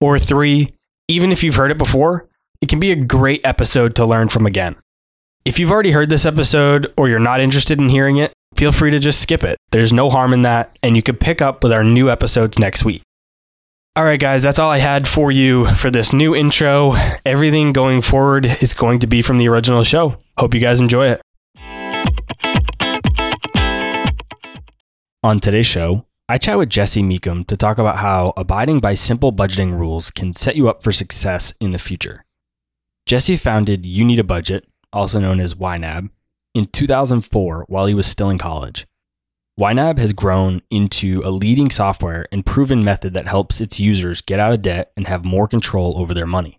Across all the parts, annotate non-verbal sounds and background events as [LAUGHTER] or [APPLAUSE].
Or three, even if you've heard it before, it can be a great episode to learn from again. If you've already heard this episode or you're not interested in hearing it, feel free to just skip it. There's no harm in that, and you can pick up with our new episodes next week. All right, guys, that's all I had for you for this new intro. Everything going forward is going to be from the original show. Hope you guys enjoy it. On today's show, I chat with Jesse Mecham to talk about how abiding by simple budgeting rules can set you up for success in the future. Jesse founded You Need a Budget, also known as YNAB, in 2004 while he was still in college. YNAB has grown into a leading software and proven method that helps its users get out of debt and have more control over their money.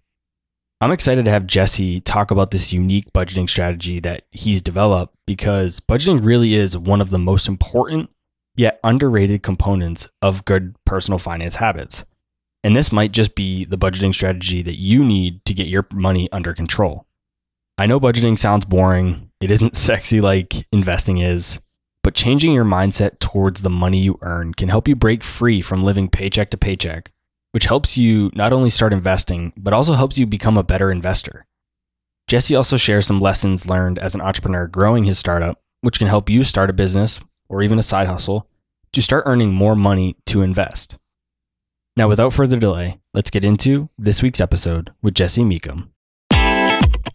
I'm excited to have Jesse talk about this unique budgeting strategy that he's developed because budgeting really is one of the most important yet underrated components of good personal finance habits. And this might just be the budgeting strategy that you need to get your money under control. I know budgeting sounds boring, it isn't [LAUGHS] sexy like investing is, but changing your mindset towards the money you earn can help you break free from living paycheck to paycheck, which helps you not only start investing, but also helps you become a better investor. Jesse also shares some lessons learned as an entrepreneur growing his startup, which can help you start a business or even a side hustle to start earning more money to invest. Now, without further delay, let's get into this week's episode with Jesse Mecham.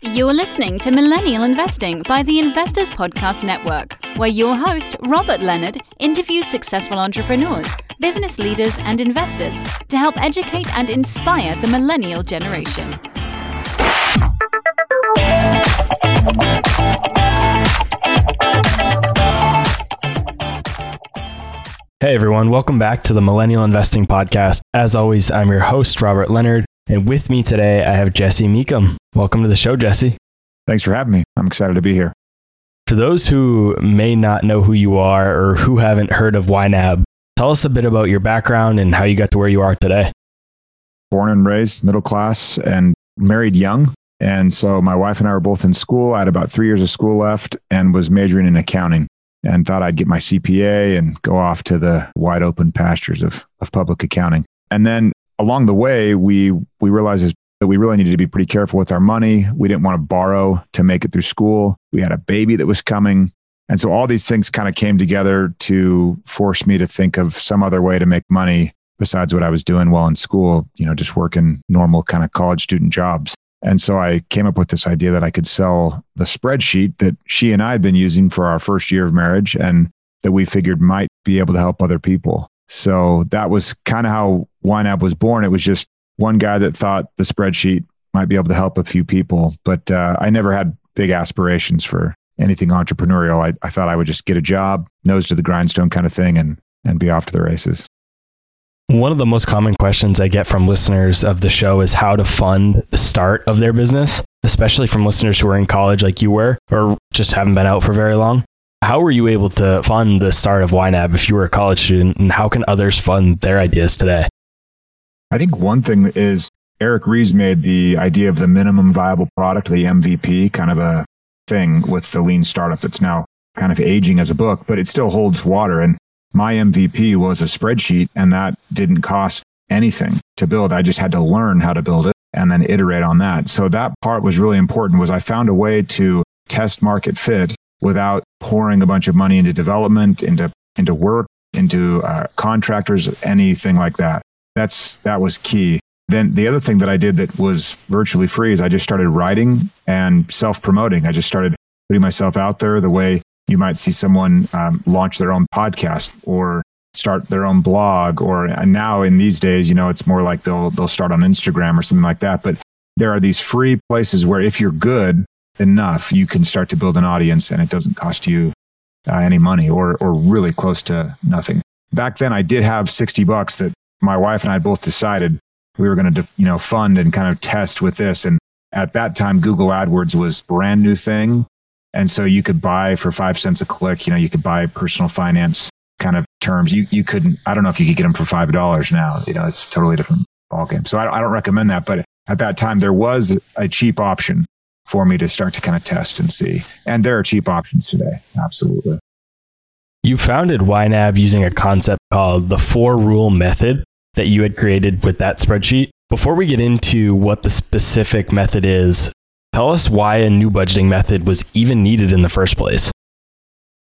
You're listening to Millennial Investing by the Investors Podcast Network, where your host, Robert Leonard, interviews successful entrepreneurs, business leaders, and investors to help educate and inspire the millennial generation. Hey everyone, welcome back to the Millennial Investing Podcast. As always, I'm your host, Robert Leonard, and with me today I have Jesse Mecham. Welcome to the show, Jesse. Thanks for having me. I'm excited to be here. For those who may not know who you are or who haven't heard of YNAB, tell us a bit about your background and how you got to where you are today. Born and raised middle class and married young. And so my wife and I were both in school. I had about three years of school left and was majoring in accounting and thought I'd get my CPA and go off to the wide open pastures of, of public accounting. And then along the way, we, we realized that we really needed to be pretty careful with our money. We didn't want to borrow to make it through school. We had a baby that was coming. And so all these things kind of came together to force me to think of some other way to make money besides what I was doing while in school, you know, just working normal kind of college student jobs. And so I came up with this idea that I could sell the spreadsheet that she and I had been using for our first year of marriage and that we figured might be able to help other people. So that was kind of how YNAB was born. It was just one guy that thought the spreadsheet might be able to help a few people, but uh, I never had big aspirations for anything entrepreneurial. I, I thought I would just get a job, nose to the grindstone kind of thing, and and be off to the races. One of the most common questions I get from listeners of the show is how to fund the start of their business, especially from listeners who are in college like you were or just haven't been out for very long. How were you able to fund the start of YNAB if you were a college student, and how can others fund their ideas today? I think one thing is Eric Ries made the idea of the minimum viable product, the MVP, kind of a thing with the lean startup that's now kind of aging as a book, but it still holds water. And my MVP was a spreadsheet and that didn't cost anything to build. I just had to learn how to build it and then iterate on that. So that part was really important was I found a way to test market fit without pouring a bunch of money into development, into, into work, into uh, contractors, anything like that. That's, that was key. Then the other thing that I did that was virtually free is I just started writing and self promoting. I just started putting myself out there the way you might see someone um, launch their own podcast or start their own blog or now in these days you know it's more like they'll they'll start on instagram or something like that but there are these free places where if you're good enough you can start to build an audience and it doesn't cost you uh, any money or or really close to nothing back then i did have 60 bucks that my wife and i both decided we were going to, you know, fund and kind of test with this. And at that time, Google AdWords was brand new thing. And so you could buy for five cents a click, you know, you could buy personal finance kind of terms. You, you couldn't, I don't know if you could get them for $5 now, you know, it's totally different ballgame. So I, I don't recommend that. But at that time, there was a cheap option for me to start to kind of test and see. And there are cheap options today. Absolutely. You founded YNAB using a concept called the four rule method that you had created with that spreadsheet. Before we get into what the specific method is, tell us why a new budgeting method was even needed in the first place.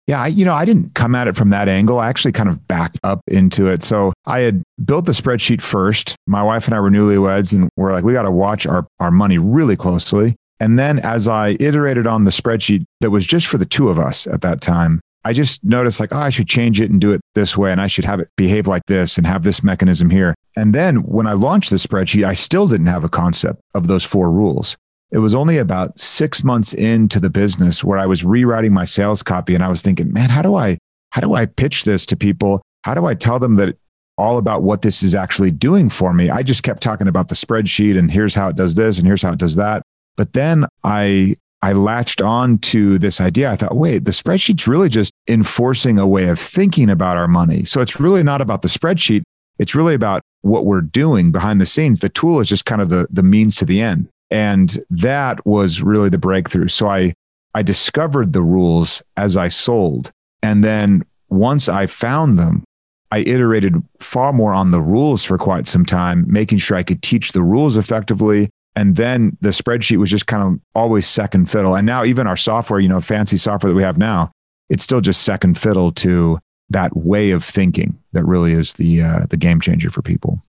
Yeah, I, you know, I didn't come at it from that angle. I actually kind of backed up into it. So I had built the spreadsheet first. My wife and I were newlyweds, and we're like, we got to watch our, our money really closely. And then as I iterated on the spreadsheet that was just for the two of us at that time, I just noticed like, oh, I should change it and do it this way. And I should have it behave like this and have this mechanism here. And then when I launched the spreadsheet, I still didn't have a concept of those four rules. It was only about six months into the business where I was rewriting my sales copy and I was thinking, man, how do I, how do I pitch this to people? How do I tell them that all about what this is actually doing for me? I just kept talking about the spreadsheet and here's how it does this and here's how it does that. But then I I latched on to this idea. I thought, wait, the spreadsheet's really just enforcing a way of thinking about our money. So it's really not about the spreadsheet. It's really about what we're doing behind the scenes. The tool is just kind of the, the means to the end. And that was really the breakthrough. So I, I discovered the rules as I sold. And then once I found them, I iterated far more on the rules for quite some time, making sure I could teach the rules effectively and then the spreadsheet was just kind of always second fiddle. And now even our software, you know, fancy software that we have now, it's still just second fiddle to that way of thinking that really is the uh, the game changer for people.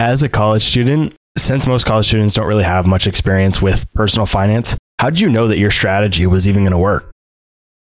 As a college student, since most college students don't really have much experience with personal finance, how did you know that your strategy was even going to work?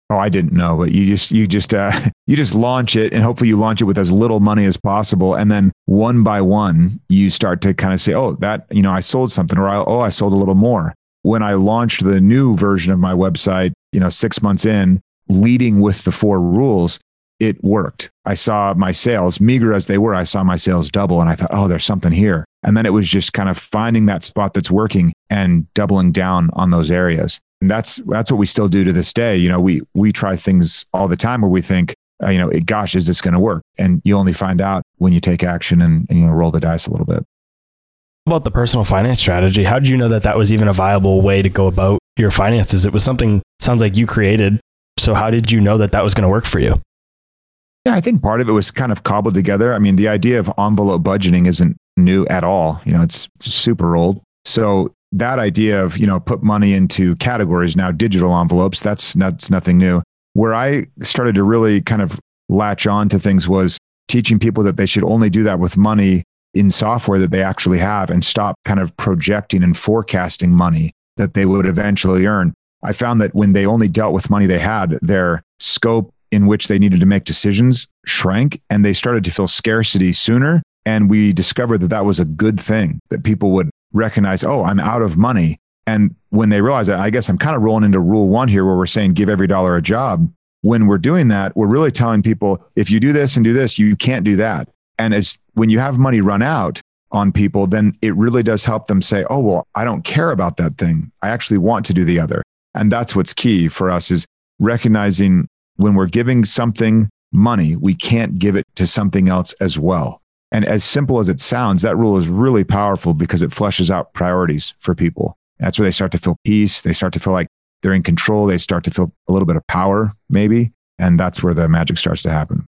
Oh, I didn't know, but you just you just uh, [LAUGHS] you just launch it, and hopefully you launch it with as little money as possible, and then one by one you start to kind of say, oh, that you know I sold something, or oh, I sold a little more. When I launched the new version of my website, you know, six months in, leading with the four rules, it worked. I saw my sales, meager as they were, I saw my sales double, and I thought, oh, there's something here. And then it was just kind of finding that spot that's working and doubling down on those areas. And that's that's what we still do to this day. You know, we we try things all the time where we think, uh, you know, gosh, is this going to work? And you only find out when you take action and, and you know roll the dice a little bit. About the personal finance strategy, how did you know that that was even a viable way to go about your finances? It was something sounds like you created. So how did you know that that was going to work for you? Yeah, I think part of it was kind of cobbled together. I mean, the idea of envelope budgeting isn't new at all. You know, it's, it's super old. So that idea of you know put money into categories now digital envelopes that's that's nothing new where i started to really kind of latch on to things was teaching people that they should only do that with money in software that they actually have and stop kind of projecting and forecasting money that they would eventually earn i found that when they only dealt with money they had their scope in which they needed to make decisions shrank and they started to feel scarcity sooner and we discovered that that was a good thing that people would recognize, oh, I'm out of money. And when they realize that, I guess I'm kind of rolling into rule one here where we're saying give every dollar a job. When we're doing that, we're really telling people if you do this and do this, you can't do that. And as when you have money run out on people, then it really does help them say, oh, well, I don't care about that thing. I actually want to do the other. And that's what's key for us is recognizing when we're giving something money, we can't give it to something else as well. And as simple as it sounds, that rule is really powerful because it flushes out priorities for people. That's where they start to feel peace. They start to feel like they're in control. They start to feel a little bit of power, maybe. And that's where the magic starts to happen.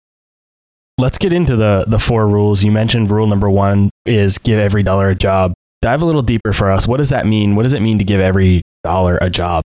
Let's get into the, the four rules. You mentioned rule number one is give every dollar a job. Dive a little deeper for us. What does that mean? What does it mean to give every dollar a job?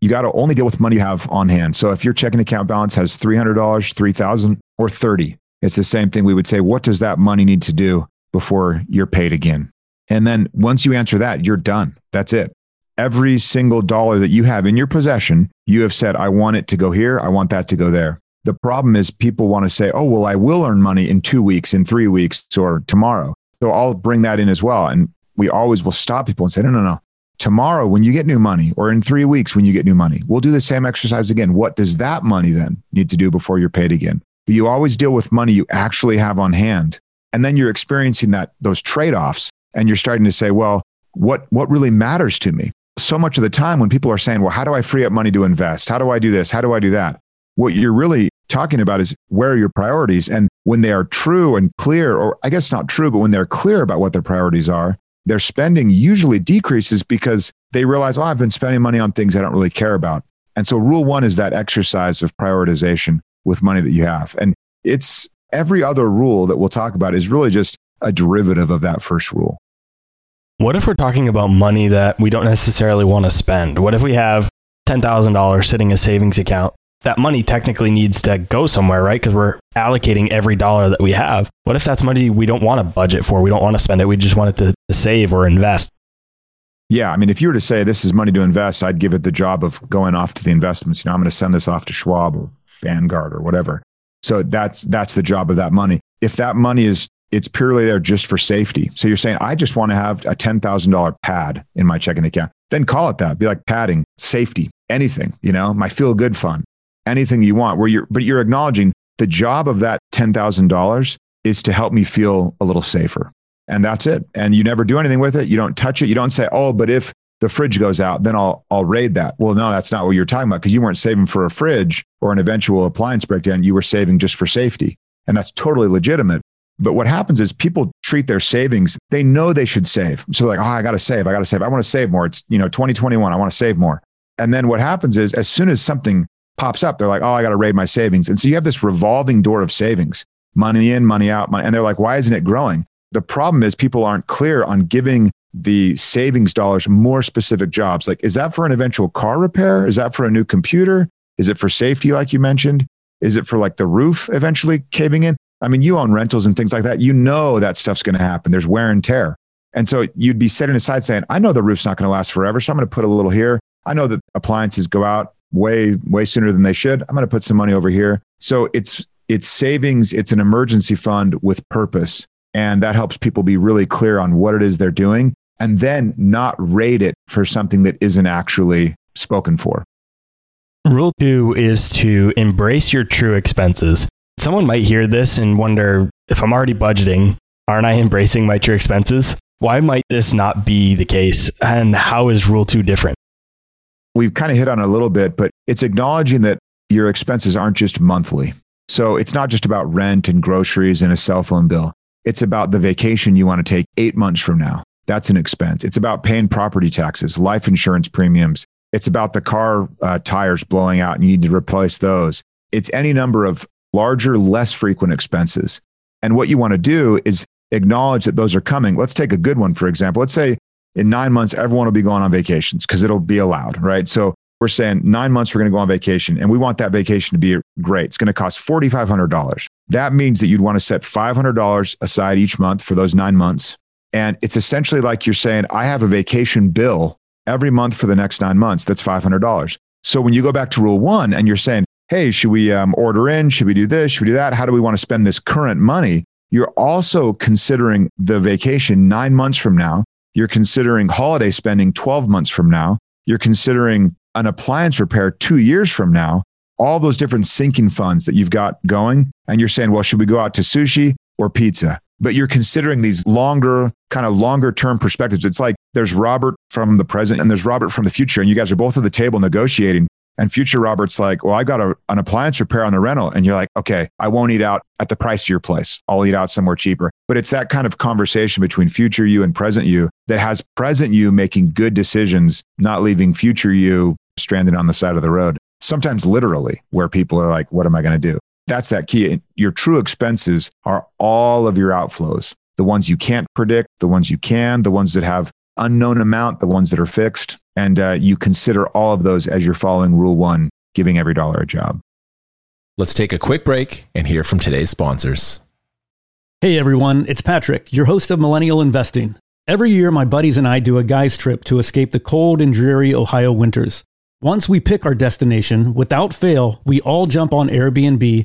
You got to only deal with money you have on hand. So if your checking account balance has $300, 3000 or 30 it's the same thing. We would say, what does that money need to do before you're paid again? And then once you answer that, you're done. That's it. Every single dollar that you have in your possession, you have said, I want it to go here. I want that to go there. The problem is people want to say, oh, well, I will earn money in two weeks, in three weeks, or tomorrow. So I'll bring that in as well. And we always will stop people and say, no, no, no. Tomorrow, when you get new money, or in three weeks, when you get new money, we'll do the same exercise again. What does that money then need to do before you're paid again? But you always deal with money you actually have on hand. And then you're experiencing that those trade-offs and you're starting to say, well, what what really matters to me? So much of the time when people are saying, well, how do I free up money to invest? How do I do this? How do I do that? What you're really talking about is where are your priorities? And when they are true and clear, or I guess not true, but when they're clear about what their priorities are, their spending usually decreases because they realize, oh, I've been spending money on things I don't really care about. And so, rule one is that exercise of prioritization with money that you have. And it's every other rule that we'll talk about is really just a derivative of that first rule. What if we're talking about money that we don't necessarily want to spend? What if we have $10,000 sitting in a savings account? That money technically needs to go somewhere, right? Because we're allocating every dollar that we have. What if that's money we don't want to budget for? We don't want to spend it. We just want it to save or invest. Yeah, I mean, if you were to say this is money to invest, I'd give it the job of going off to the investments. You know, I'm going to send this off to Schwab or Vanguard or whatever. So that's that's the job of that money. If that money is it's purely there just for safety. So you're saying I just want to have a $10,000 pad in my checking account. Then call it that. Be like padding, safety, anything, you know, my feel good fund, anything you want where you're but you're acknowledging the job of that $10,000 is to help me feel a little safer. And that's it. And you never do anything with it. You don't touch it. You don't say, "Oh, but if the fridge goes out, then I'll I'll raid that. Well, no, that's not what you're talking about because you weren't saving for a fridge or an eventual appliance breakdown. You were saving just for safety. And that's totally legitimate. But what happens is people treat their savings, they know they should save. So like, oh, I gotta save, I gotta save. I want to save more. It's you know, 2021, I want to save more. And then what happens is as soon as something pops up, they're like, oh, I gotta raid my savings. And so you have this revolving door of savings, money in, money out, money. And they're like, why isn't it growing? The problem is people aren't clear on giving the savings dollars more specific jobs. Like, is that for an eventual car repair? Is that for a new computer? Is it for safety, like you mentioned? Is it for like the roof eventually caving in? I mean, you own rentals and things like that. You know that stuff's going to happen. There's wear and tear. And so you'd be setting aside saying, I know the roof's not going to last forever. So I'm going to put a little here. I know that appliances go out way, way sooner than they should. I'm going to put some money over here. So it's, it's savings. It's an emergency fund with purpose. And that helps people be really clear on what it is they're doing and then not rate it for something that isn't actually spoken for. Rule two is to embrace your true expenses. Someone might hear this and wonder if I'm already budgeting, aren't I embracing my true expenses? Why might this not be the case? And how is rule two different? We've kind of hit on a little bit, but it's acknowledging that your expenses aren't just monthly. So it's not just about rent and groceries and a cell phone bill. It's about the vacation you want to take eight months from now. That's an expense. It's about paying property taxes, life insurance premiums. It's about the car uh, tires blowing out and you need to replace those. It's any number of larger, less frequent expenses. And what you want to do is acknowledge that those are coming. Let's take a good one, for example. Let's say in nine months, everyone will be going on vacations because it'll be allowed, right? So we're saying nine months, we're going to go on vacation and we want that vacation to be great. It's going to cost $4,500. That means that you'd want to set $500 aside each month for those nine months. And it's essentially like you're saying, I have a vacation bill every month for the next nine months. That's $500. So when you go back to rule one and you're saying, hey, should we um, order in? Should we do this? Should we do that? How do we want to spend this current money? You're also considering the vacation nine months from now. You're considering holiday spending 12 months from now. You're considering an appliance repair two years from now. All those different sinking funds that you've got going. And you're saying, well, should we go out to sushi or pizza? But you're considering these longer, kind of longer term perspectives. It's like there's Robert from the present and there's Robert from the future, and you guys are both at the table negotiating. And future Robert's like, well, I got a, an appliance repair on the rental. And you're like, okay, I won't eat out at the price of your place. I'll eat out somewhere cheaper. But it's that kind of conversation between future you and present you that has present you making good decisions, not leaving future you stranded on the side of the road. Sometimes literally, where people are like, what am I going to do? That's that key. Your true expenses are all of your outflows the ones you can't predict, the ones you can, the ones that have unknown amount, the ones that are fixed. And uh, you consider all of those as you're following rule one, giving every dollar a job. Let's take a quick break and hear from today's sponsors. Hey everyone, it's Patrick, your host of Millennial Investing. Every year, my buddies and I do a guy's trip to escape the cold and dreary Ohio winters. Once we pick our destination, without fail, we all jump on Airbnb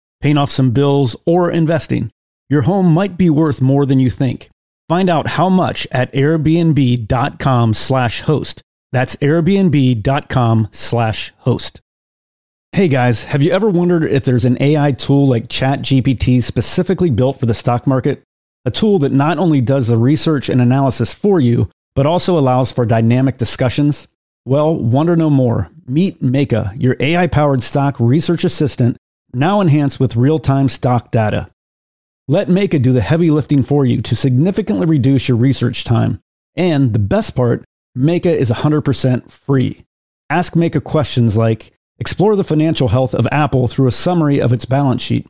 paying off some bills, or investing. Your home might be worth more than you think. Find out how much at airbnb.com slash host. That's airbnb.com slash host. Hey guys, have you ever wondered if there's an AI tool like ChatGPT specifically built for the stock market? A tool that not only does the research and analysis for you, but also allows for dynamic discussions? Well, wonder no more. Meet Meyka, your AI powered stock research assistant, now enhanced with real time stock data. Let Meyka do the heavy lifting for you to significantly reduce your research time. And the best part, Meyka is 100% free. Ask Meyka questions like Explore the financial health of Apple through a summary of its balance sheet.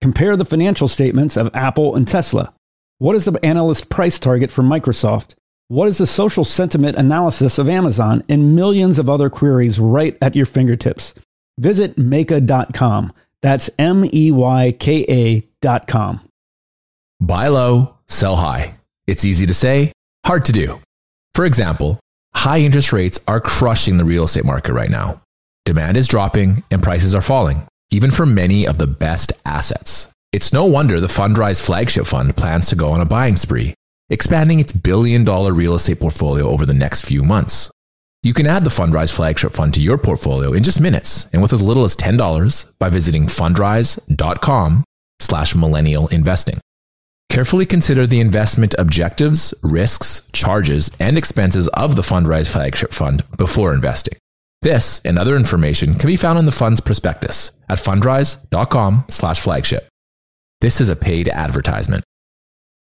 Compare the financial statements of Apple and Tesla. What is the analyst price target for Microsoft? What is the social sentiment analysis of Amazon? And millions of other queries right at your fingertips. Visit Meyka.com. That's M E Y K A dot com. Buy low, sell high. It's easy to say, hard to do. For example, high interest rates are crushing the real estate market right now. Demand is dropping and prices are falling, even for many of the best assets. It's no wonder the Fundrise flagship fund plans to go on a buying spree, expanding its billion dollar real estate portfolio over the next few months. You can add the Fundrise flagship fund to your portfolio in just minutes and with as little as $10 by visiting fundrise.com slash millennial investing. Carefully consider the investment objectives, risks, charges, and expenses of the Fundrise flagship fund before investing. This and other information can be found in the fund's prospectus at fundrise.com slash flagship. This is a paid advertisement.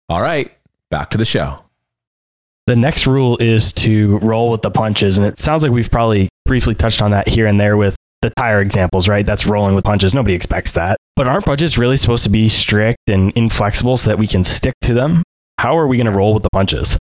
All right, back to the show. The next rule is to roll with the punches. And it sounds like we've probably briefly touched on that here and there with the tire examples, right? That's rolling with punches. Nobody expects that. But aren't budgets really supposed to be strict and inflexible so that we can stick to them? How are we going to roll with the punches?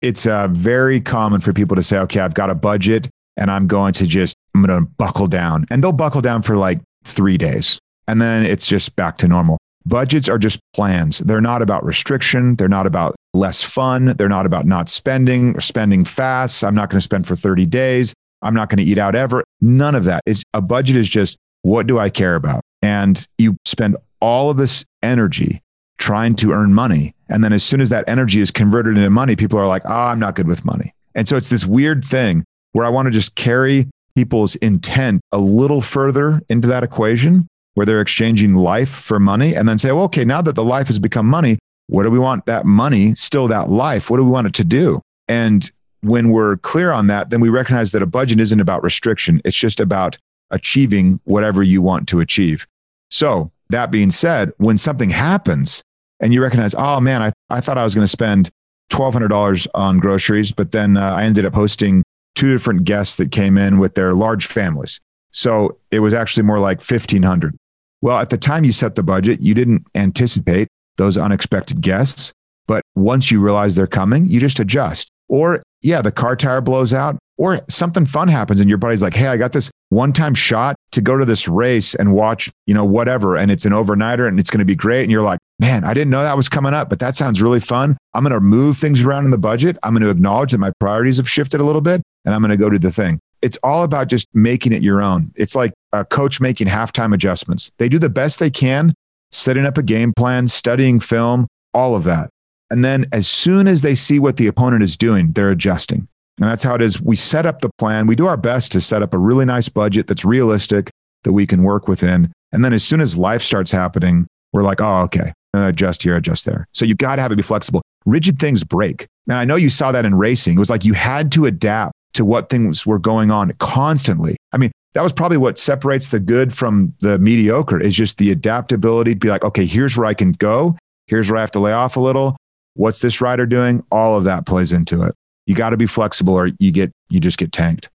It's uh, very common for people to say, okay, I've got a budget and I'm going to just, I'm going to buckle down. And they'll buckle down for like three days. And then it's just back to normal. Budgets are just plans. They're not about restriction. They're not about less fun. They're not about not spending or spending fast. I'm not going to spend for 30 days. I'm not going to eat out ever. None of that. It's, a budget is just what do I care about? And you spend all of this energy trying to earn money. And then as soon as that energy is converted into money, people are like, oh, I'm not good with money. And so it's this weird thing where I want to just carry people's intent a little further into that equation where they're exchanging life for money and then say, well, okay, now that the life has become money, what do we want that money, still that life? What do we want it to do? And when we're clear on that, then we recognize that a budget isn't about restriction. It's just about achieving whatever you want to achieve. So, that being said, when something happens and you recognize, oh man, I, I thought I was going to spend $1,200 on groceries, but then uh, I ended up hosting two different guests that came in with their large families. So it was actually more like 1500. Well, at the time you set the budget, you didn't anticipate those unexpected guests. But once you realize they're coming, you just adjust. Or, yeah, the car tire blows out, or something fun happens and your buddy's like, hey, I got this one time shot to go to this race and watch, you know, whatever. And it's an overnighter and it's going to be great. And you're like, man, I didn't know that was coming up, but that sounds really fun. I'm going to move things around in the budget. I'm going to acknowledge that my priorities have shifted a little bit and I'm going to go to the thing. It's all about just making it your own. It's like a coach making halftime adjustments. They do the best they can, setting up a game plan, studying film, all of that. And then as soon as they see what the opponent is doing, they're adjusting. And that's how it is. We set up the plan. We do our best to set up a really nice budget that's realistic that we can work within. And then as soon as life starts happening, we're like, oh, okay, adjust here, adjust there. So you got to have it be flexible. Rigid things break. And I know you saw that in racing. It was like you had to adapt to what things were going on constantly. I mean, that was probably what separates the good from the mediocre is just the adaptability to be like, okay, here's where I can go. Here's where I have to lay off a little. What's this rider doing? All of that plays into it. You got to be flexible or you get, you just get tanked.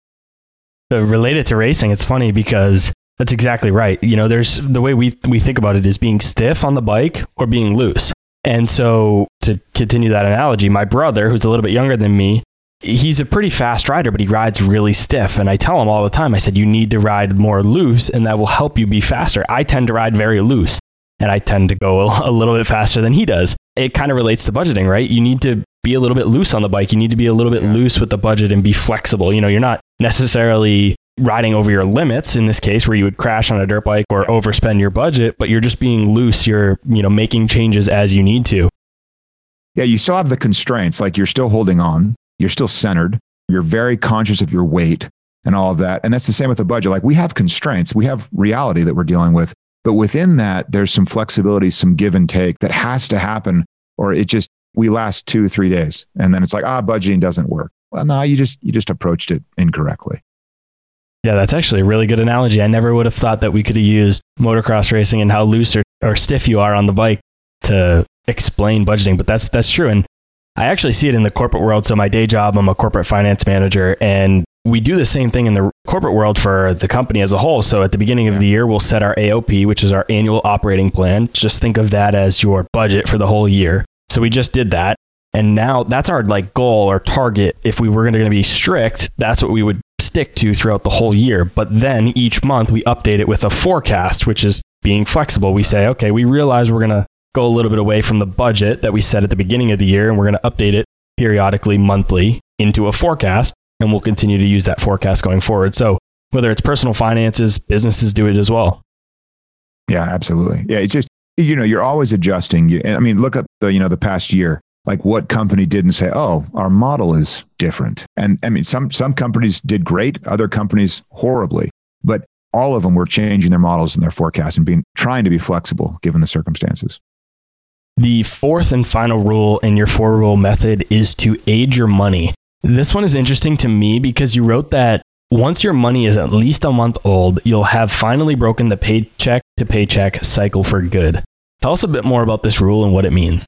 But related to racing, it's funny because that's exactly right. You know, there's the way we, we think about it is being stiff on the bike or being loose. And so to continue that analogy, my brother, who's a little bit younger than me, he's a pretty fast rider, but he rides really stiff. And I tell him all the time, I said, you need to ride more loose and that will help you be faster. I tend to ride very loose and I tend to go a [LAUGHS] little bit faster than he does. it kind of relates to budgeting, right? You need to be a little bit loose on the bike. You need to be a little bit yeah. loose with the budget and be flexible. You know, you're not necessarily riding over your limits in this case where you would crash on a dirt bike or overspend your budget, but you're just being loose. You're, you know, making changes as you need to. Yeah, you still have the constraints, like you're still holding on, you're still centered, you're very conscious of your weight and all of that. And that's the same with the budget. Like we have constraints, we have reality that we're dealing with. But within that, there's some flexibility, some give and take that has to happen, or it just we last two, three days. And then it's like, ah, budgeting doesn't work. Well, no, you just you just approached it incorrectly. Yeah, that's actually a really good analogy. I never would have thought that we could have used motocross racing and how loose or, or stiff you are on the bike to explain budgeting, but that's that's true. And I actually see it in the corporate world. So my day job, I'm a corporate finance manager, and we do the same thing in the corporate world for the company as a whole. So at the beginning of the year, we'll set our AOP, which is our annual operating plan. Just think of that as your budget for the whole year. So we just did that. And now that's our like goal or target. If we were going to be strict, that's what we would stick to throughout the whole year. But then each month we update it with a forecast, which is being flexible. We say, okay, we realize we're going to go a little bit away from the budget that we set at the beginning of the year, and we're going to update it periodically, monthly, into a forecast. And we'll continue to use that forecast going forward. So whether it's personal finances, businesses do it as well. Yeah, absolutely. Yeah, it's just you know you're always adjusting. I mean, look at the you know the past year. Like what company didn't say, "Oh, our model is different," and I mean some some companies did great, other companies horribly, but all of them were changing their models and their forecasts and being trying to be flexible given the circumstances. The fourth and final rule in your four rule method is to age your money. This one is interesting to me because you wrote that once your money is at least a month old, you'll have finally broken the paycheck to paycheck cycle for good. Tell us a bit more about this rule and what it means.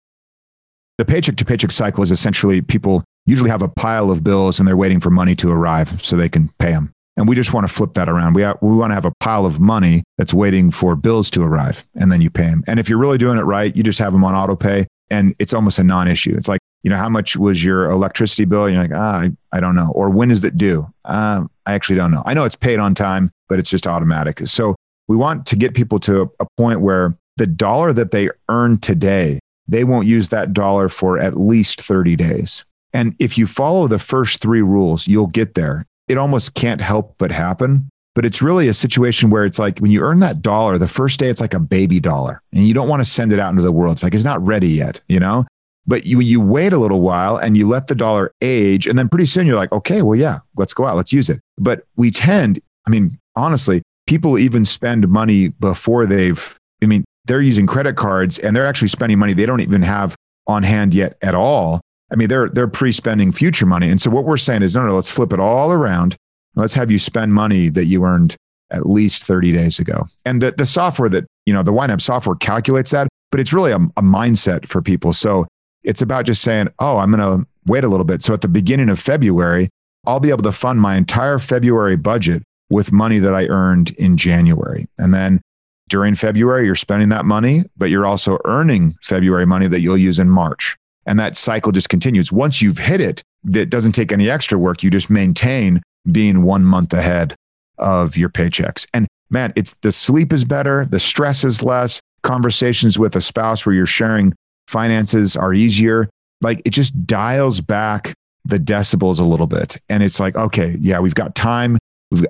The paycheck to paycheck cycle is essentially people usually have a pile of bills and they're waiting for money to arrive so they can pay them. And we just want to flip that around. We, we want to have a pile of money that's waiting for bills to arrive and then you pay them. And if you're really doing it right, you just have them on auto pay and it's almost a non issue. It's like, you know, how much was your electricity bill? And you're like, ah, I, I don't know. Or when is it due? Uh, I actually don't know. I know it's paid on time, but it's just automatic. So we want to get people to a point where the dollar that they earn today, they won't use that dollar for at least 30 days. And if you follow the first three rules, you'll get there it almost can't help but happen. But it's really a situation where it's like when you earn that dollar, the first day it's like a baby dollar and you don't want to send it out into the world. It's like it's not ready yet, you know? But you, you wait a little while and you let the dollar age. And then pretty soon you're like, okay, well, yeah, let's go out, let's use it. But we tend, I mean, honestly, people even spend money before they've, I mean, they're using credit cards and they're actually spending money they don't even have on hand yet at all I mean, they're they're pre-spending future money. And so what we're saying is, no, no, let's flip it all around. Let's have you spend money that you earned at least 30 days ago. And the, the software that, you know, the YNAB software calculates that, but it's really a, a mindset for people. So it's about just saying, oh, I'm going to wait a little bit. So at the beginning of February, I'll be able to fund my entire February budget with money that I earned in January. And then during February, you're spending that money, but you're also earning February money that you'll use in March. And that cycle just continues. Once you've hit it, that doesn't take any extra work. You just maintain being one month ahead of your paychecks. And man, it's the sleep is better, the stress is less, conversations with a spouse where you're sharing finances are easier. Like it just dials back the decibels a little bit. And it's like, okay, yeah, we've got time.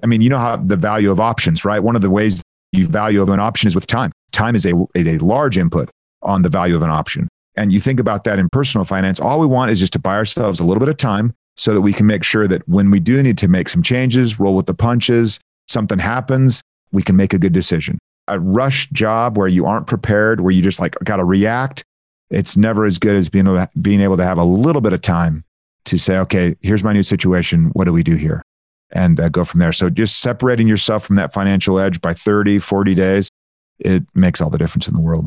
I mean, you know how the value of options, right? One of the ways you value of an option is with time. Time is a, a large input on the value of an option and you think about that in personal finance, all we want is just to buy ourselves a little bit of time so that we can make sure that when we do need to make some changes, roll with the punches, something happens, we can make a good decision. A rush job where you aren't prepared, where you just like got to react, it's never as good as being able, to, being able to have a little bit of time to say, okay, here's my new situation. What do we do here? And uh, go from there. So just separating yourself from that financial edge by 30, 40 days, it makes all the difference in the world.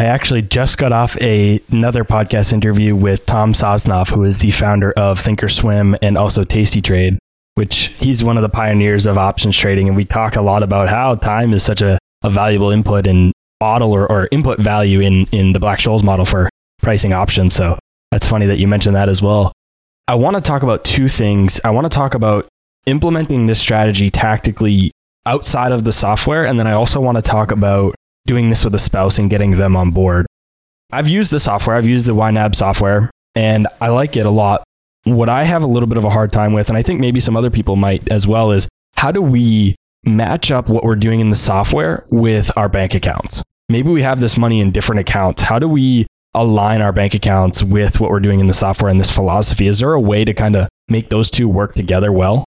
I actually just got off a, another podcast interview with Tom Sosnoff, who is the founder of Thinkorswim and also Tasty Trade, which he's one of the pioneers of options trading. And we talk a lot about how time is such a, a valuable input and model or, or input value in, in the Black Scholes model for pricing options. So that's funny that you mentioned that as well. I want to talk about two things. I want to talk about implementing this strategy tactically outside of the software. And then I also want to talk about doing this with a spouse and getting them on board. I've used the software, I've used the YNAB software, and I like it a lot. What I have a little bit of a hard time with, and I think maybe some other people might as well, is how do we match up what we're doing in the software with our bank accounts? Maybe we have this money in different accounts. How do we align our bank accounts with what we're doing in the software and this philosophy? Is there a way to kind of make those two work together well?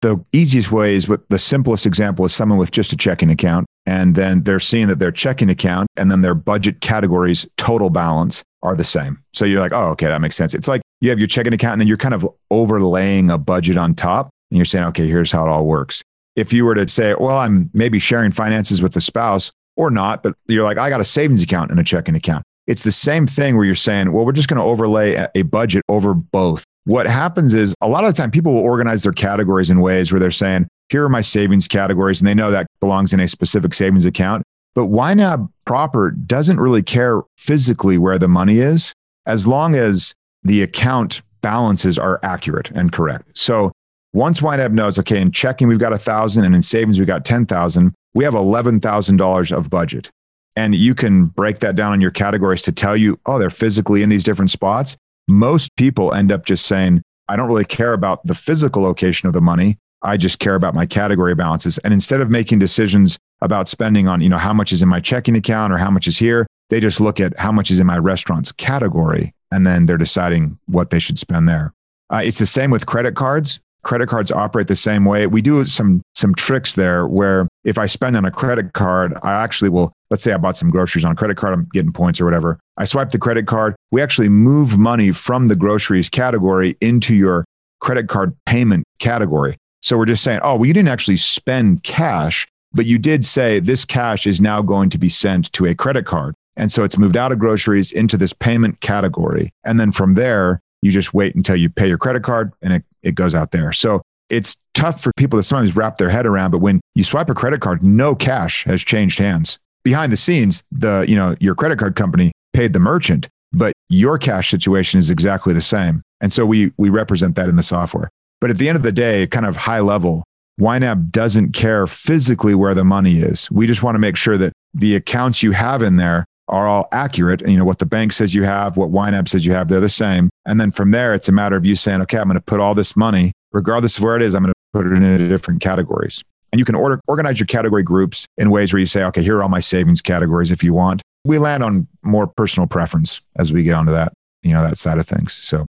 The easiest way is what the simplest example is someone with just a checking account. And then they're seeing that their checking account and then their budget categories total balance are the same. So you're like, oh, okay, that makes sense. It's like you have your checking account and then you're kind of overlaying a budget on top and you're saying, okay, here's how it all works. If you were to say, well, I'm maybe sharing finances with the spouse or not, but you're like, I got a savings account and a checking account. It's the same thing where you're saying, well, we're just going to overlay a budget over both. What happens is a lot of the time people will organize their categories in ways where they're saying, here are my savings categories, and they know that belongs in a specific savings account. But YNAB proper doesn't really care physically where the money is as long as the account balances are accurate and correct. So once YNAB knows, okay, in checking we've got a thousand and in savings we've got 10,000, we have $11,000 of budget. And you can break that down in your categories to tell you, oh, they're physically in these different spots. Most people end up just saying, I don't really care about the physical location of the money. I just care about my category balances. And instead of making decisions about spending on, you know, how much is in my checking account or how much is here, they just look at how much is in my restaurant's category and then they're deciding what they should spend there. Uh, it's the same with credit cards credit cards operate the same way. We do some some tricks there where if I spend on a credit card, I actually will let's say I bought some groceries on a credit card, I'm getting points or whatever. I swipe the credit card, we actually move money from the groceries category into your credit card payment category. So we're just saying, oh, well, you didn't actually spend cash, but you did say this cash is now going to be sent to a credit card. And so it's moved out of groceries into this payment category. And then from there, you just wait until you pay your credit card and it, it goes out there. So it's tough for people to sometimes wrap their head around, but when you swipe a credit card, no cash has changed hands. Behind the scenes, the, you know, your credit card company paid the merchant, but your cash situation is exactly the same. And so we, we represent that in the software. But at the end of the day, kind of high level, YNAB doesn't care physically where the money is. We just want to make sure that the accounts you have in there are all accurate. And you know, what the bank says you have, what YNAB says you have, they're the same. And then from there, it's a matter of you saying, okay, I'm going to put all this money, regardless of where it is, I'm going to put it into different categories. And you can order, organize your category groups in ways where you say, okay, here are all my savings categories if you want. We land on more personal preference as we get onto that, you know, that side of things. So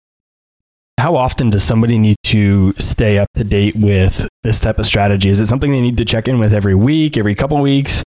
how often does somebody need to stay up to date with this type of strategy? Is it something they need to check in with every week, every couple weeks?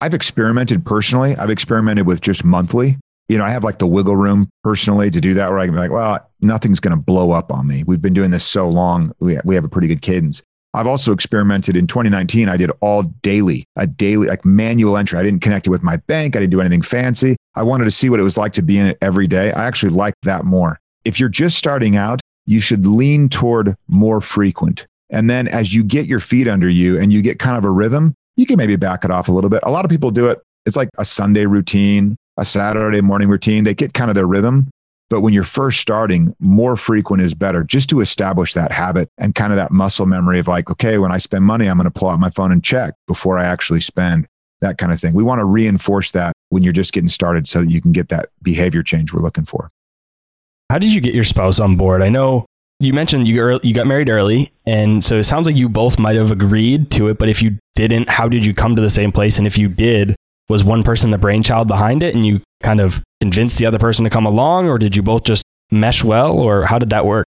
I've experimented personally. I've experimented with just monthly. You know, I have like the wiggle room personally to do that where I can be like, well, nothing's going to blow up on me. We've been doing this so long. We, we have a pretty good cadence. I've also experimented in 2019. I did all daily, a daily, like manual entry. I didn't connect it with my bank. I didn't do anything fancy. I wanted to see what it was like to be in it every day. I actually liked that more. If you're just starting out, you should lean toward more frequent. And then as you get your feet under you and you get kind of a rhythm, you can maybe back it off a little bit. A lot of people do it. It's like a Sunday routine, a Saturday morning routine. They get kind of their rhythm. But when you're first starting, more frequent is better just to establish that habit and kind of that muscle memory of like, okay, when I spend money, I'm going to pull out my phone and check before I actually spend that kind of thing. We want to reinforce that when you're just getting started so that you can get that behavior change we're looking for. How did you get your spouse on board? I know you mentioned you early, you got married early, and so it sounds like you both might have agreed to it. But if you didn't, how did you come to the same place? And if you did, was one person the brainchild behind it, and you kind of convinced the other person to come along, or did you both just mesh well, or how did that work?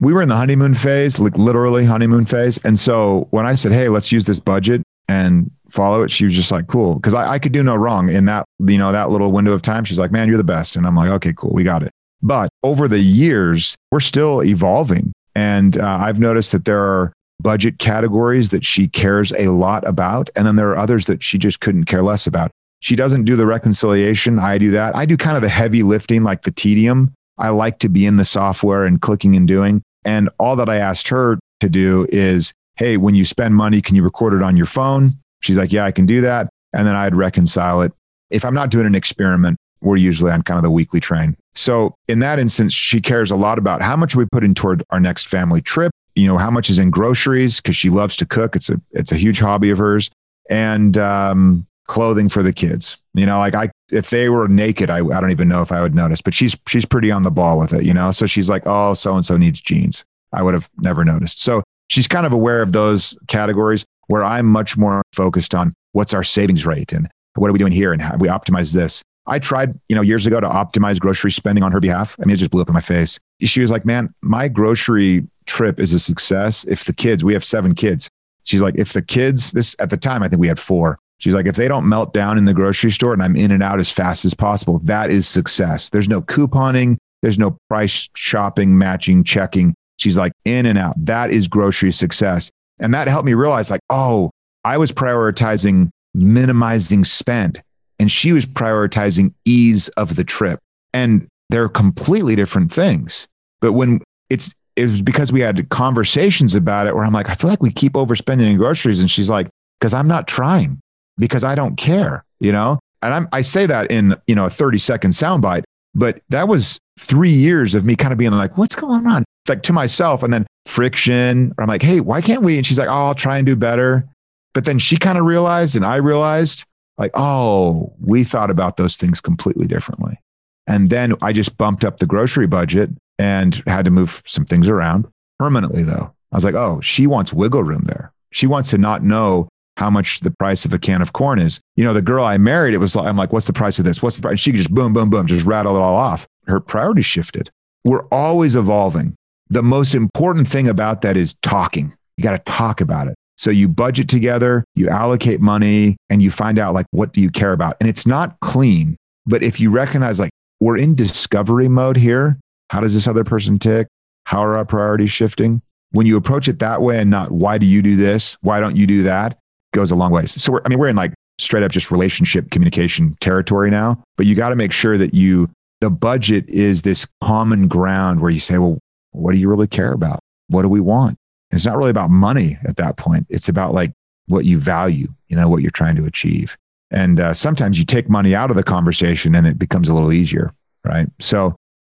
We were in the honeymoon phase, like literally honeymoon phase. And so when I said, "Hey, let's use this budget and follow it," she was just like, "Cool," because I, I could do no wrong in that you know that little window of time. She's like, "Man, you're the best," and I'm like, "Okay, cool, we got it." But over the years, we're still evolving. And uh, I've noticed that there are budget categories that she cares a lot about. And then there are others that she just couldn't care less about. She doesn't do the reconciliation. I do that. I do kind of the heavy lifting, like the tedium. I like to be in the software and clicking and doing. And all that I asked her to do is, hey, when you spend money, can you record it on your phone? She's like, yeah, I can do that. And then I'd reconcile it. If I'm not doing an experiment, we're usually on kind of the weekly train. So in that instance, she cares a lot about how much we put in toward our next family trip. You know, how much is in groceries because she loves to cook. It's a it's a huge hobby of hers. And um, clothing for the kids. You know, like I, if they were naked, I, I don't even know if I would notice, but she's, she's pretty on the ball with it, you know? So she's like, oh, so and so needs jeans. I would have never noticed. So she's kind of aware of those categories where I'm much more focused on what's our savings rate and what are we doing here and how we optimize this. I tried, you know, years ago to optimize grocery spending on her behalf. I mean, it just blew up in my face. She was like, man, my grocery trip is a success if the kids, we have seven kids. She's like, if the kids, this at the time, I think we had four. She's like, if they don't melt down in the grocery store and I'm in and out as fast as possible, that is success. There's no couponing, there's no price shopping, matching, checking. She's like, in and out. That is grocery success. And that helped me realize, like, oh, I was prioritizing minimizing spend, and she was prioritizing ease of the trip. And they're completely different things. But when it's, it was because we had conversations about it where I'm like, I feel like we keep overspending in groceries. And she's like, because I'm not trying, because I don't care, you know? And I'm, I say that in, you know, a 30 second soundbite, but that was three years of me kind of being like, what's going on? Like to myself. And then friction. I'm like, hey, why can't we? And she's like, oh, I'll try and do better. But then she kind of realized, and I realized, like, oh, we thought about those things completely differently. And then I just bumped up the grocery budget and had to move some things around permanently, though. I was like, oh, she wants wiggle room there. She wants to not know how much the price of a can of corn is. You know, the girl I married, it was like, I'm like, what's the price of this? What's the price? And she could just boom, boom, boom, just rattle it all off. Her priorities shifted. We're always evolving. The most important thing about that is talking. You got to talk about it. So you budget together, you allocate money, and you find out like, what do you care about? And it's not clean, but if you recognize like, we're in discovery mode here. How does this other person tick? How are our priorities shifting? When you approach it that way and not, why do you do this? Why don't you do that? Goes a long way. So I mean, we're in like straight up just relationship communication territory now, but you got to make sure that you, the budget is this common ground where you say, well, what do you really care about? What do we want? And it's not really about money at that point. It's about like what you value, you know, what you're trying to achieve. And uh, sometimes you take money out of the conversation and it becomes a little easier, right? So,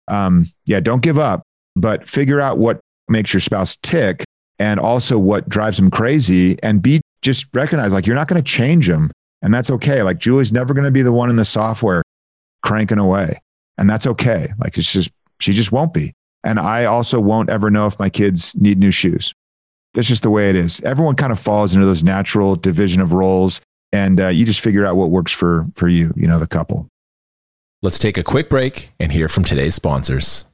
um, yeah, don't give up, but figure out what makes your spouse tick and also what drives them crazy and be just recognize like you're not going to change them and that's okay. Like Julie's never going to be the one in the software cranking away and that's okay. Like it's just, she just won't be. And I also won't ever know if my kids need new shoes. That's just the way it is. Everyone kind of falls into those natural division of roles, and uh, you just figure out what works for for you. You know, the couple. Let's take a quick break and hear from today's sponsors.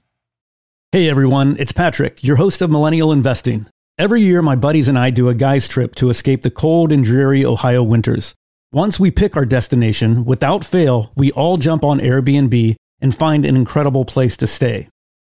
Hey everyone, it's Patrick, your host of Millennial Investing. Every year, my buddies and I do a guy's trip to escape the cold and dreary Ohio winters. Once we pick our destination, without fail, we all jump on Airbnb and find an incredible place to stay.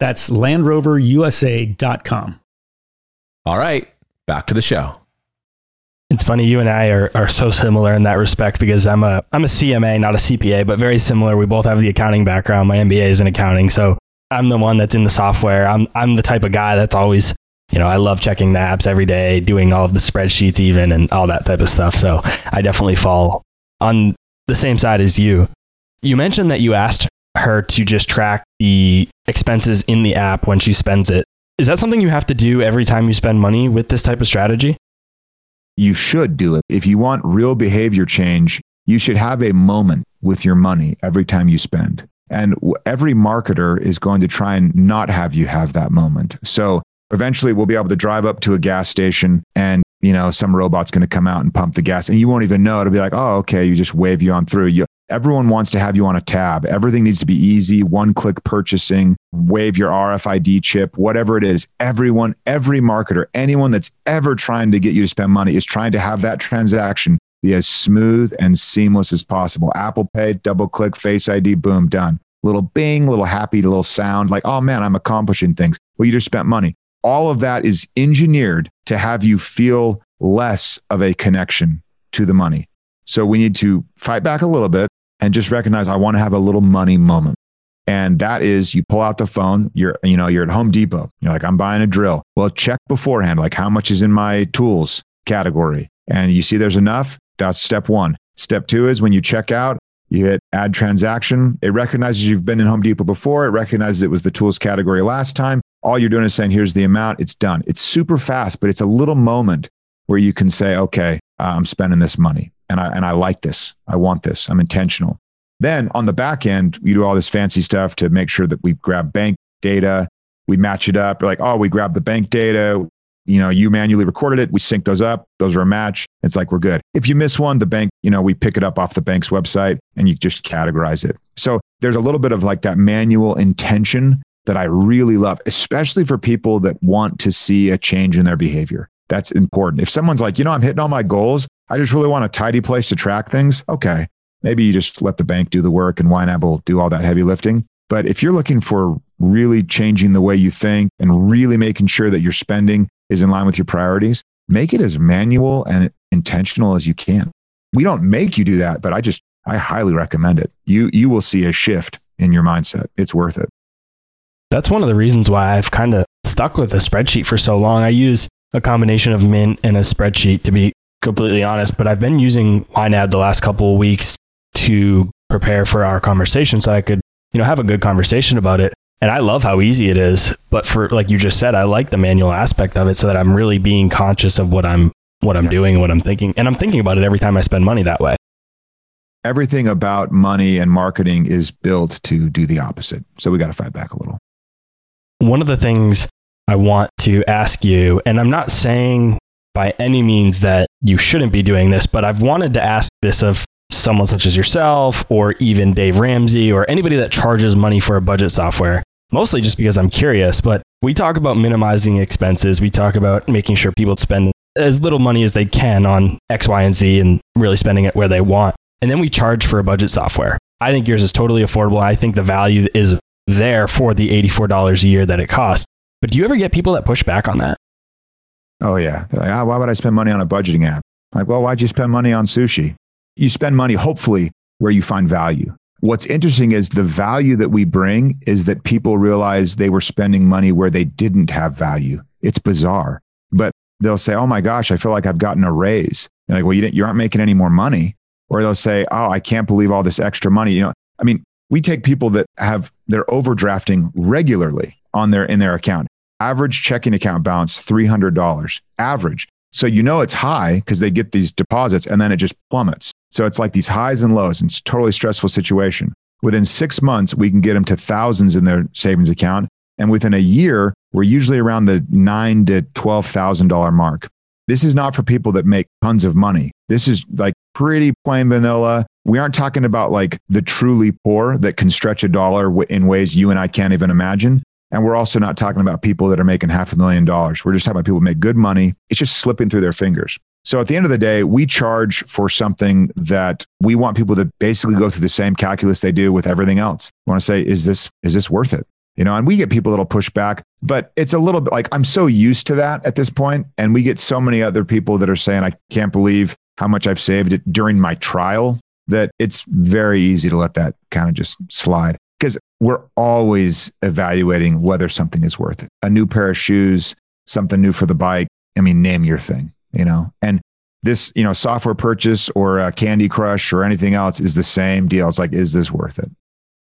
That's LandRoverUSA.com. All right, back to the show. It's funny, you and I are, are so similar in that respect because I'm a I'm a CMA, not a CPA, but very similar. We both have the accounting background. My MBA is in accounting, so I'm the one that's in the software. I'm I'm the type of guy that's always, you know, I love checking the apps every day, doing all of the spreadsheets even and all that type of stuff. So I definitely fall on the same side as you. You mentioned that you asked her to just track the expenses in the app when she spends it. Is that something you have to do every time you spend money with this type of strategy? You should do it. If you want real behavior change, you should have a moment with your money every time you spend. And every marketer is going to try and not have you have that moment. So eventually we'll be able to drive up to a gas station and you know some robot's going to come out and pump the gas and you won't even know it'll be like oh okay you just wave you on through you everyone wants to have you on a tab. Everything needs to be easy one click purchasing wave your rfid chip whatever it is. Everyone every marketer anyone that's ever trying to get you to spend money is trying to have that transaction be as smooth and seamless as possible. Apple pay double click face id boom done. Little bing little happy little sound like oh man i'm accomplishing things. Well you just spent money. All of that is engineered to have you feel less of a connection to the money. So we need to fight back a little bit and just recognize I want to have a little money moment. And that is you pull out the phone, you're, you know, you're at Home Depot. You're like, I'm buying a drill. Well, check beforehand, like how much is in my tools category. And you see there's enough. That's step one. Step two is when you check out, you hit add transaction. It recognizes you've been in Home Depot before. It recognizes it was the tools category last time. All you're doing is saying, here's the amount, it's done. It's super fast, but it's a little moment where you can say, okay, I'm spending this money and I, and I like this. I want this. I'm intentional. Then on the back end, you do all this fancy stuff to make sure that we grab bank data, we match it up. We're like, oh, we grab the bank data. You know, you manually recorded it. We sync those up. Those are a match. It's like we're good. If you miss one, the bank, you know, we pick it up off the bank's website and you just categorize it. So there's a little bit of like that manual intention that I really love, especially for people that want to see a change in their behavior. That's important. If someone's like, you know, I'm hitting all my goals, I just really want a tidy place to track things. Okay. Maybe you just let the bank do the work and will do all that heavy lifting. But if you're looking for really changing the way you think and really making sure that your spending is in line with your priorities, make it as manual and intentional as you can. We don't make you do that, but I just, I highly recommend it. You, you will see a shift in your mindset. It's worth it. That's one of the reasons why I've kind of stuck with a spreadsheet for so long. I use a combination of Mint and a spreadsheet to be completely honest, but I've been using YNAB the last couple of weeks to prepare for our conversation so I could, you know, have a good conversation about it. And I love how easy it is. But for like you just said, I like the manual aspect of it so that I'm really being conscious of what I'm what I'm doing, what I'm thinking. And I'm thinking about it every time I spend money that way. Everything about money and marketing is built to do the opposite. So we got to fight back a little one of the things I want to ask you, and I'm not saying by any means that you shouldn't be doing this, but I've wanted to ask this of someone such as yourself or even Dave Ramsey or anybody that charges money for a budget software, mostly just because I'm curious. But we talk about minimizing expenses, we talk about making sure people spend as little money as they can on X, Y, and Z and really spending it where they want. And then we charge for a budget software. I think yours is totally affordable. I think the value is there for the $84 a year that it costs. But do you ever get people that push back on that? Oh, yeah. Like, ah, why would I spend money on a budgeting app? Like, well, why'd you spend money on sushi? You spend money, hopefully, where you find value. What's interesting is the value that we bring is that people realize they were spending money where they didn't have value. It's bizarre, but they'll say, Oh my gosh, I feel like I've gotten a raise. You're like, well, you, you aren't making any more money. Or they'll say, Oh, I can't believe all this extra money. You know, I mean, we take people that have they're overdrafting regularly on their in their account. Average checking account balance $300. Average. So you know it's high because they get these deposits and then it just plummets. So it's like these highs and lows and it's a totally stressful situation. Within six months, we can get them to thousands in their savings account. And within a year, we're usually around the nine to twelve thousand dollar mark. This is not for people that make tons of money. This is like pretty plain vanilla. We aren't talking about like the truly poor that can stretch a dollar in ways you and I can't even imagine. And we're also not talking about people that are making half a million dollars. We're just talking about people who make good money. It's just slipping through their fingers. So at the end of the day, we charge for something that we want people to basically go through the same calculus they do with everything else. We want to say, is this, is this worth it? You know, and we get people that'll push back, but it's a little bit like I'm so used to that at this point, And we get so many other people that are saying, I can't believe how much I've saved during my trial that it's very easy to let that kind of just slide because we're always evaluating whether something is worth it. A new pair of shoes, something new for the bike. I mean, name your thing you know, and this, you know, software purchase or a Candy Crush or anything else is the same deal. It's like, is this worth it?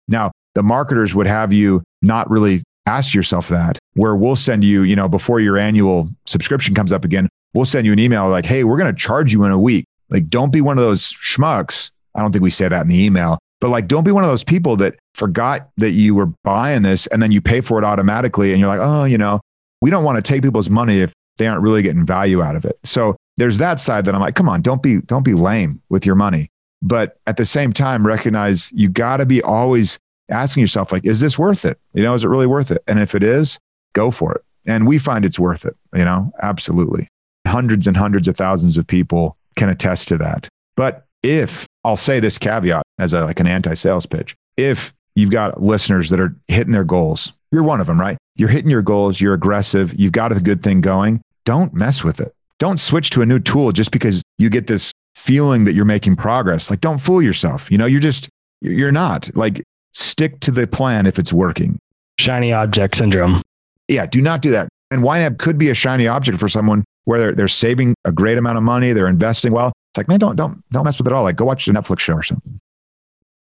Now, the marketers would have you not really ask yourself that, where we'll send you, you know, before your annual subscription comes up again, we'll send you an email like, hey, we're going to charge you in a week. Like, don't be one of those schmucks. I don't think we say that in the email, but like, don't be one of those people that forgot that you were buying this and then you pay for it automatically and you're like, oh, you know, we don't want to take people's money if they aren't really getting value out of it. So there's that side that I'm like, come on, don't be don't be lame with your money. But at the same time, recognize you got to be always asking yourself, like, is this worth it? You know, is it really worth it? And if it is, go for it. And we find it's worth it. You know, absolutely. Hundreds and hundreds of thousands of people can attest to that. But if I'll say this caveat as a, like an anti-sales pitch, if you've got listeners that are hitting their goals, you're one of them, right? You're hitting your goals, you're aggressive, you've got a good thing going. Don't mess with it. Don't switch to a new tool just because you get this feeling that you're making progress. Like, don't fool yourself. You know, you're just, you're not. Like, stick to the plan if it's working. Shiny object syndrome. Yeah, do not do that. And YNAB could be a shiny object for someone where they're, they're saving a great amount of money, they're investing well. It's like, man, don't, don't, don't mess with it all. Like, go watch a Netflix show or something.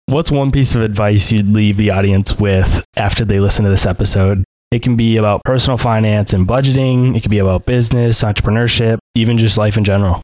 What's one piece of advice you'd leave the audience with after they listen to this episode it can be about personal finance and budgeting. It can be about business, entrepreneurship, even just life in general.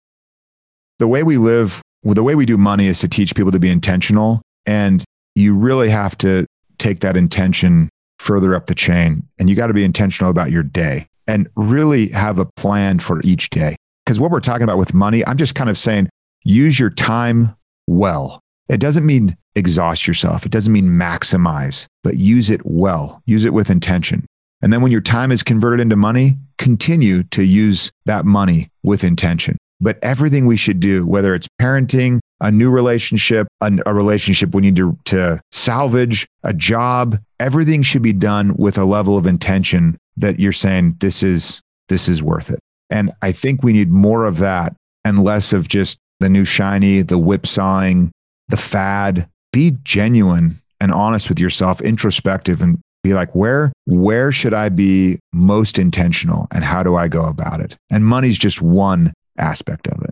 The way we live, the way we do money is to teach people to be intentional. And you really have to take that intention further up the chain. And you got to be intentional about your day and really have a plan for each day. Because what we're talking about with money, I'm just kind of saying use your time well. It doesn't mean exhaust yourself. It doesn't mean maximize, but use it well. Use it with intention. And then when your time is converted into money, continue to use that money with intention. But everything we should do, whether it's parenting, a new relationship, a, a, relationship we need to, to salvage, a job, everything should be done with a level of intention that you're saying this is this is worth it. And I think we need more of that and less of just the new shiny, the whipsawing, the fad. Be genuine and honest with yourself, introspective, and be like where where should i be most intentional and how do i go about it? And money's just one aspect of it.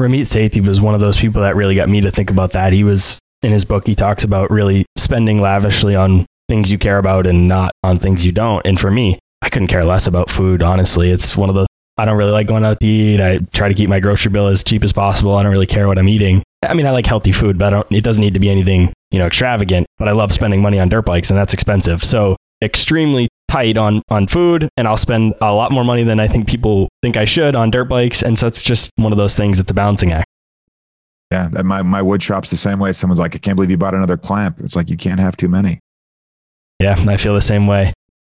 Ramit sethi was one of those people that really got me to think about that. He was in his book he talks about really spending lavishly on things you care about and not on things you don't. And for me i couldn't care less about food honestly. It's one of the I don't really like going out to eat. I try to keep my grocery bill as cheap as possible. I don't really care what I'm eating. I mean, I like healthy food, but it doesn't need to be anything, you know, extravagant. But I love spending money on dirt bikes, and that's expensive. So extremely tight on on food, and I'll spend a lot more money than I think people think I should on dirt bikes. And so it's just one of those things. It's a balancing act. Yeah, my my wood shop's the same way. Someone's like, I can't believe you bought another clamp. It's like you can't have too many. Yeah, I feel the same way.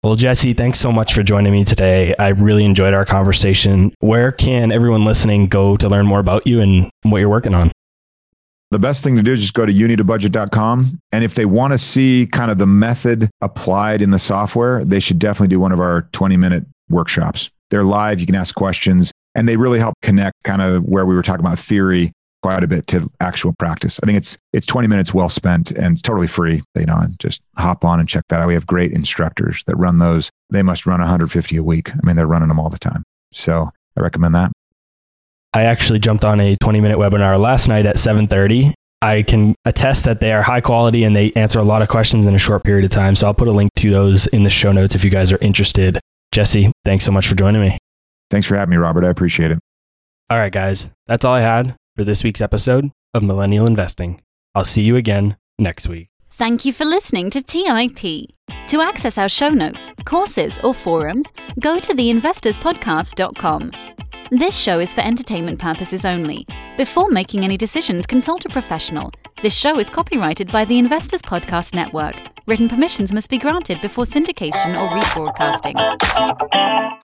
Well, Jesse, thanks so much for joining me today. I really enjoyed our conversation. Where can everyone listening go to learn more about you and what you're working on? The best thing to do is just go to youneedabudget.com. And if they want to see kind of the method applied in the software, they should definitely do one of our 20 minute workshops. They're live, you can ask questions, and they really help connect kind of where we were talking about theory quite a bit to actual practice. I think it's it's 20 minutes well spent and it's totally free. You know, and just hop on and check that out. We have great instructors that run those. They must run 150 a week. I mean, they're running them all the time. So I recommend that. I actually jumped on a 20 minute webinar last night at 7:30. I can attest that they are high quality and they answer a lot of questions in a short period of time. So I'll put a link to those in the show notes if you guys are interested. Jesse, thanks so much for joining me. Thanks for having me, Robert. I appreciate it. All right, guys. That's all I had for this week's episode of Millennial Investing. I'll see you again next week. Thank you for listening to TIP. To access our show notes, courses, or forums, go to theinvestorspodcast.com. This show is for entertainment purposes only. Before making any decisions, consult a professional. This show is copyrighted by the Investors Podcast Network. Written permissions must be granted before syndication or rebroadcasting.